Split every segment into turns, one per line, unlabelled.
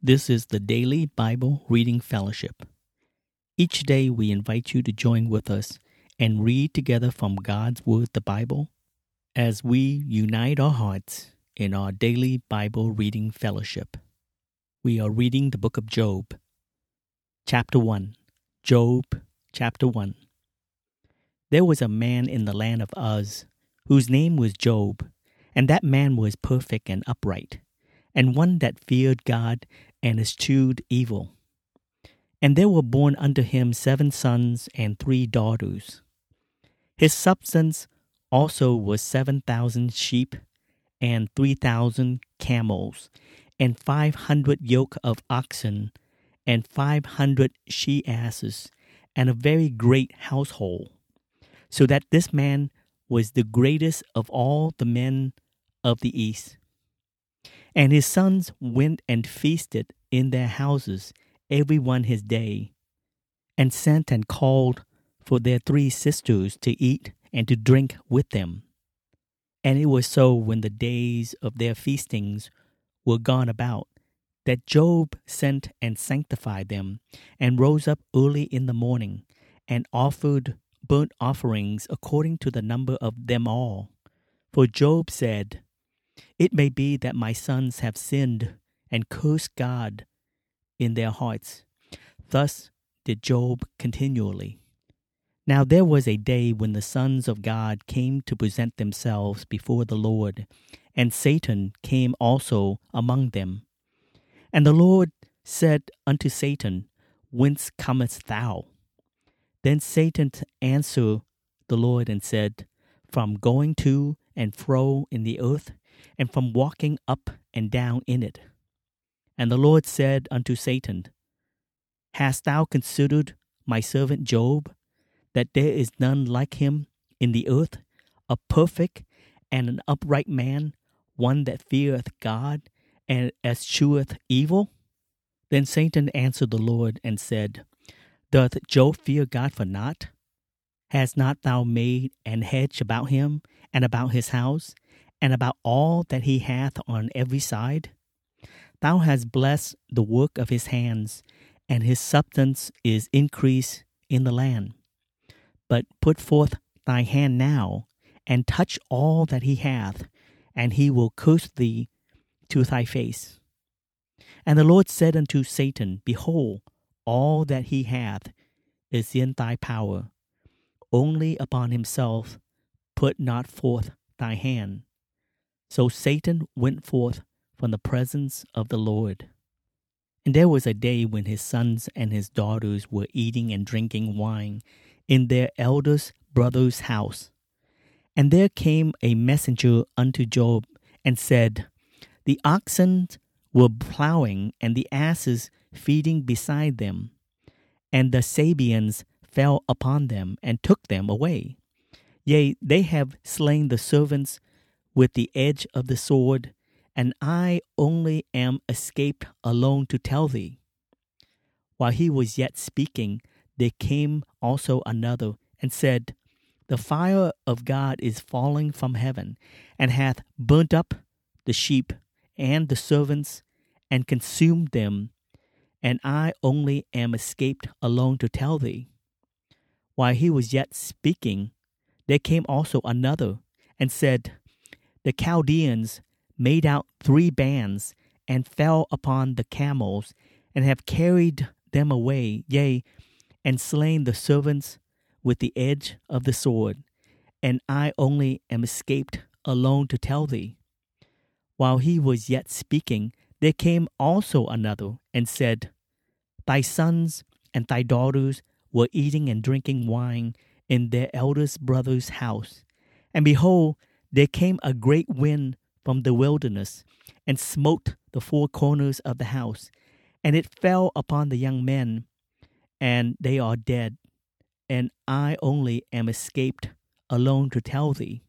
This is the Daily Bible Reading Fellowship. Each day we invite you to join with us and read together from God's Word, the Bible, as we unite our hearts in our daily Bible reading fellowship. We are reading the book of Job, chapter 1. Job, chapter 1. There was a man in the land of Uz whose name was Job, and that man was perfect and upright, and one that feared God and eschewed evil. And there were born unto him seven sons and three daughters. His substance also was seven thousand sheep, and three thousand camels, and five hundred yoke of oxen, and five hundred she asses, and a very great household, so that this man was the greatest of all the men of the east. And his sons went and feasted in their houses, every one his day, and sent and called for their three sisters to eat and to drink with them. And it was so when the days of their feastings were gone about, that Job sent and sanctified them, and rose up early in the morning, and offered burnt offerings according to the number of them all. For Job said, It may be that my sons have sinned and cursed God in their hearts. Thus did Job continually. Now there was a day when the sons of God came to present themselves before the Lord, and Satan came also among them. And the Lord said unto Satan, Whence comest thou? Then Satan answered the Lord and said, From going to and fro in the earth, and from walking up and down in it. And the Lord said unto Satan, Hast thou considered my servant Job, that there is none like him in the earth, a perfect and an upright man, one that feareth God and escheweth evil? Then Satan answered the Lord and said, Doth Job fear God for naught? Has not thou made an hedge about him, and about his house, and about all that he hath on every side? Thou hast blessed the work of his hands, and his substance is increased in the land. But put forth thy hand now, and touch all that he hath, and he will curse thee to thy face. And the Lord said unto Satan, Behold, all that he hath is in thy power. Only upon himself put not forth thy hand. So Satan went forth from the presence of the Lord. And there was a day when his sons and his daughters were eating and drinking wine in their eldest brother's house. And there came a messenger unto Job and said, The oxen were plowing and the asses feeding beside them. And the Sabeans fell upon them and took them away. Yea, they have slain the servants with the edge of the sword, and I only am escaped alone to tell thee. While he was yet speaking, there came also another and said, The fire of God is falling from heaven, and hath burnt up the sheep and the servants, and consumed them and I only am escaped alone to tell thee. While he was yet speaking, there came also another, and said, The Chaldeans made out three bands, and fell upon the camels, and have carried them away, yea, and slain the servants with the edge of the sword, and I only am escaped alone to tell thee. While he was yet speaking, there came also another, and said, Thy sons and thy daughters were eating and drinking wine in their eldest brother's house. And behold, there came a great wind from the wilderness, and smote the four corners of the house, and it fell upon the young men, and they are dead. And I only am escaped alone to tell thee.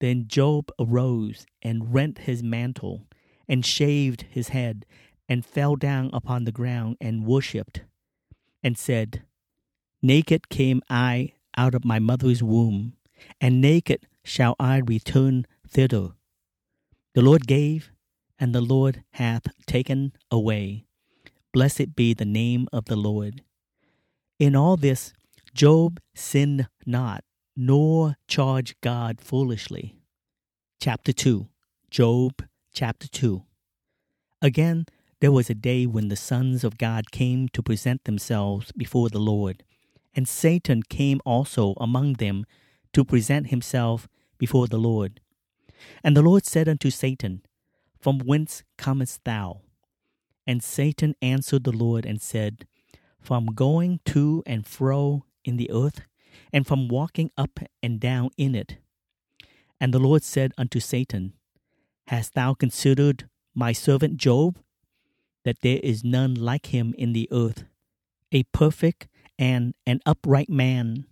Then Job arose and rent his mantle, and shaved his head, and fell down upon the ground and worshipped, and said, Naked came I out of my mother's womb, and naked shall I return thither. The Lord gave, and the Lord hath taken away. Blessed be the name of the Lord. In all this, Job sinned not, nor charged God foolishly. Chapter 2 Job chapter 2 Again, there was a day when the sons of God came to present themselves before the Lord, and Satan came also among them to present himself before the Lord. And the Lord said unto Satan, From whence comest thou? And Satan answered the Lord and said, From going to and fro in the earth, and from walking up and down in it. And the Lord said unto Satan, Hast thou considered my servant Job? That there is none like him in the earth, a perfect and an upright man,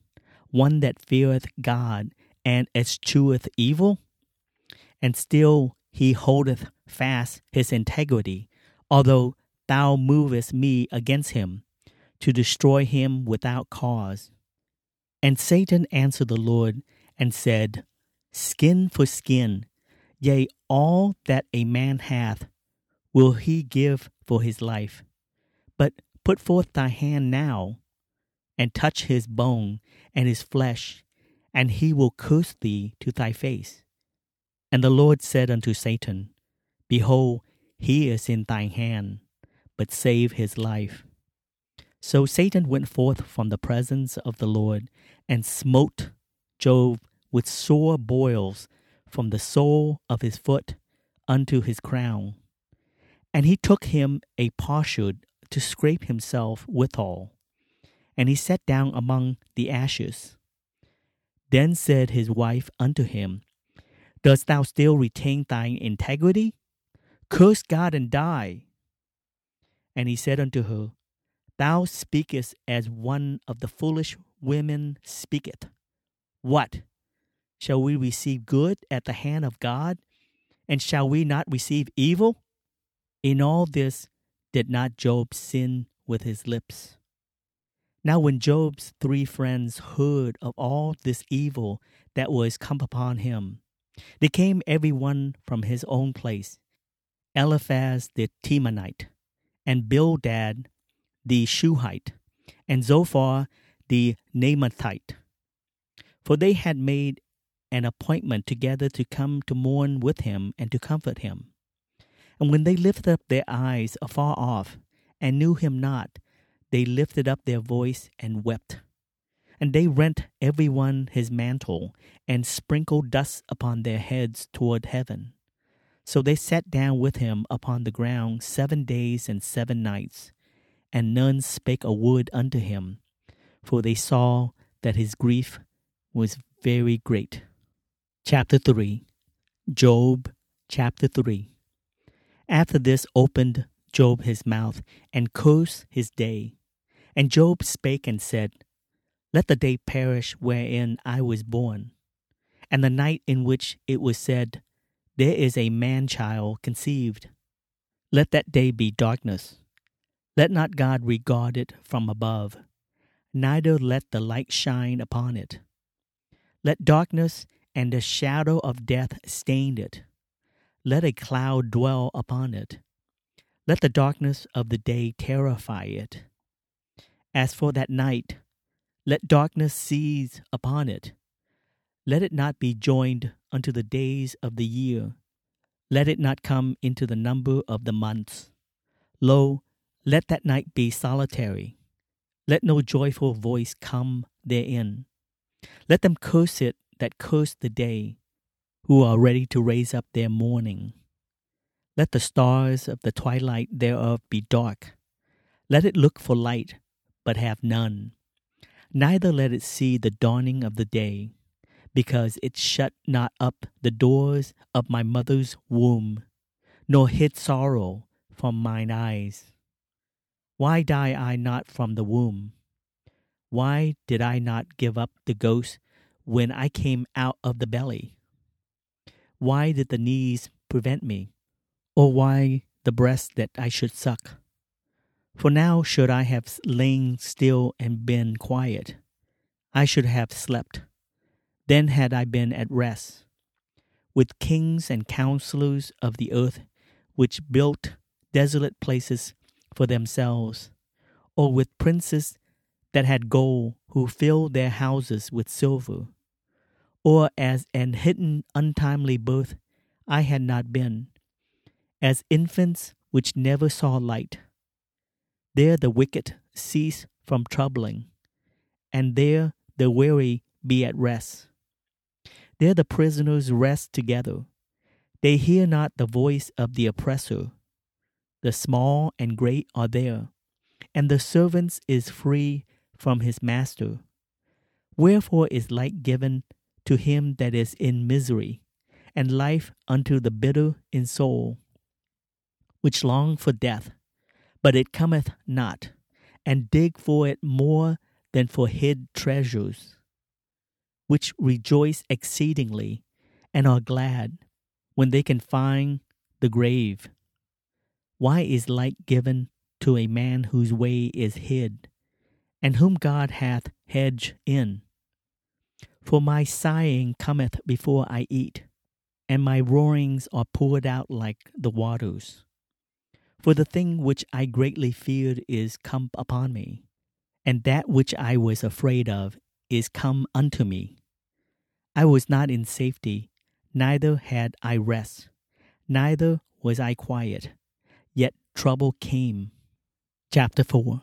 one that feareth God and escheweth evil? And still he holdeth fast his integrity, although thou movest me against him, to destroy him without cause. And Satan answered the Lord and said, Skin for skin, yea, all that a man hath will he give for his life. But put forth thy hand now, and touch his bone and his flesh, and he will curse thee to thy face. And the Lord said unto Satan, Behold, he is in thine hand, but save his life. So Satan went forth from the presence of the Lord, and smote Job with sore boils from the sole of his foot unto his crown. And he took him a potsherd to scrape himself withal, and he sat down among the ashes. Then said his wife unto him, Dost thou still retain thine integrity? Curse God and die. And he said unto her, Thou speakest as one of the foolish women speaketh. What? Shall we receive good at the hand of God? And shall we not receive evil? In all this did not Job sin with his lips. Now, when Job's three friends heard of all this evil that was come upon him, they came every one from his own place Eliphaz the Temanite, and Bildad the Shuhite, and Zophar the Naamathite. For they had made an appointment together to come to mourn with him and to comfort him. And when they lifted up their eyes afar off and knew him not, they lifted up their voice and wept. And they rent every one his mantle, and sprinkled dust upon their heads toward heaven. So they sat down with him upon the ground seven days and seven nights, and none spake a word unto him, for they saw that his grief was very great. Chapter 3 Job chapter 3 After this opened Job his mouth and cursed his day. And Job spake and said, Let the day perish wherein I was born, and the night in which it was said, There is a man child conceived. Let that day be darkness. Let not God regard it from above, neither let the light shine upon it. Let darkness and the shadow of death stain it. Let a cloud dwell upon it. Let the darkness of the day terrify it. As for that night, let darkness seize upon it. Let it not be joined unto the days of the year. Let it not come into the number of the months. Lo, let that night be solitary. Let no joyful voice come therein. Let them curse it that curse the day, who are ready to raise up their mourning. Let the stars of the twilight thereof be dark. Let it look for light, but have none. Neither let it see the dawning of the day, because it shut not up the doors of my mother's womb, nor hid sorrow from mine eyes. Why die I not from the womb? Why did I not give up the ghost when I came out of the belly? Why did the knees prevent me? Or why the breast that I should suck? For now should I have lain still and been quiet, I should have slept. Then had I been at rest. With kings and counselors of the earth which built desolate places for themselves, or with princes that had gold, who filled their houses with silver, or as an hidden untimely birth I had not been, as infants which never saw light. There the wicked cease from troubling, and there the weary be at rest. There the prisoners rest together. They hear not the voice of the oppressor. The small and great are there, and the servant is free from his master. Wherefore is light given to him that is in misery, and life unto the bitter in soul, which long for death, but it cometh not, and dig for it more than for hid treasures, which rejoice exceedingly, and are glad when they can find the grave. Why is light given to a man whose way is hid, and whom God hath hedged in? For my sighing cometh before I eat, and my roarings are poured out like the waters. For the thing which I greatly feared is come upon me, and that which I was afraid of is come unto me. I was not in safety, neither had I rest, neither was I quiet, yet trouble came. Chapter 4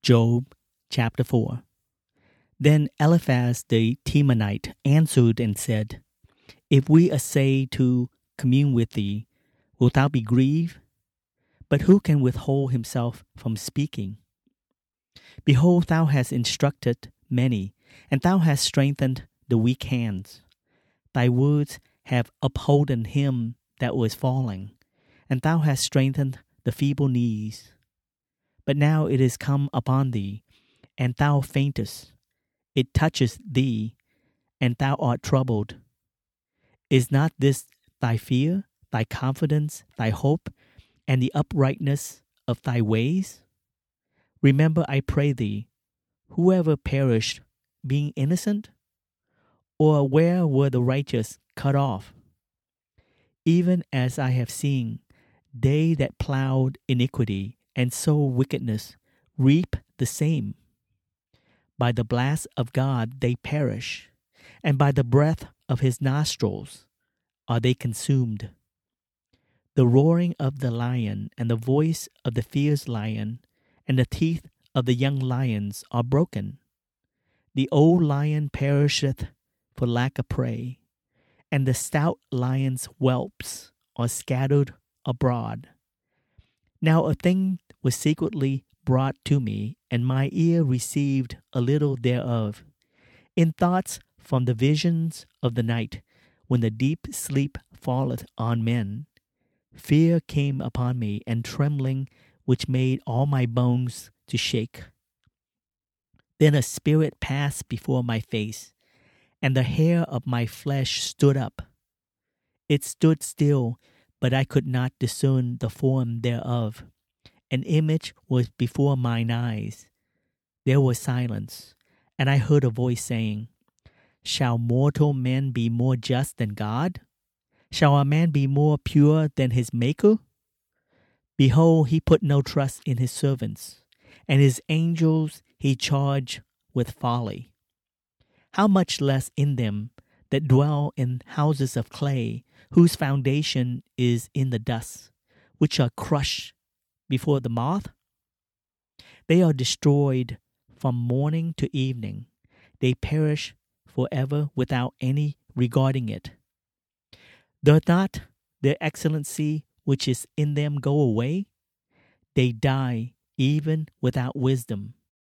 Job chapter 4 Then Eliphaz the Temanite answered and said, If we essay to commune with thee, wilt thou be grieved? But who can withhold himself from speaking? Behold, thou hast instructed many, and thou hast strengthened the weak hands. Thy words have upholden him that was falling, and thou hast strengthened the feeble knees. But now it is come upon thee, and thou faintest. It touches thee, and thou art troubled. Is not this thy fear, thy confidence, thy hope, and the uprightness of thy ways? Remember, I pray thee, whoever perished, being innocent? Or where were the righteous cut off? Even as I have seen, they that plowed iniquity and sow wickedness reap the same. By the blast of God they perish, and by the breath of his nostrils are they consumed. The roaring of the lion and the voice of the fierce lion and the teeth of the young lions are broken. The old lion perisheth for lack of prey, and the stout lion's whelps are scattered abroad. Now a thing was secretly brought to me, and my ear received a little thereof. In thoughts from the visions of the night, when the deep sleep falleth on men, Fear came upon me, and trembling, which made all my bones to shake. Then a spirit passed before my face, and the hair of my flesh stood up. It stood still, but I could not discern the form thereof. An image was before mine eyes. There was silence, and I heard a voice saying, Shall mortal men be more just than God? Shall a man be more pure than his Maker? Behold, he put no trust in his servants, and his angels he charged with folly. How much less in them that dwell in houses of clay, whose foundation is in the dust, which are crushed before the moth? They are destroyed from morning to evening. They perish forever without any regarding it. Doth not the excellency which is in them go away? They die even without wisdom.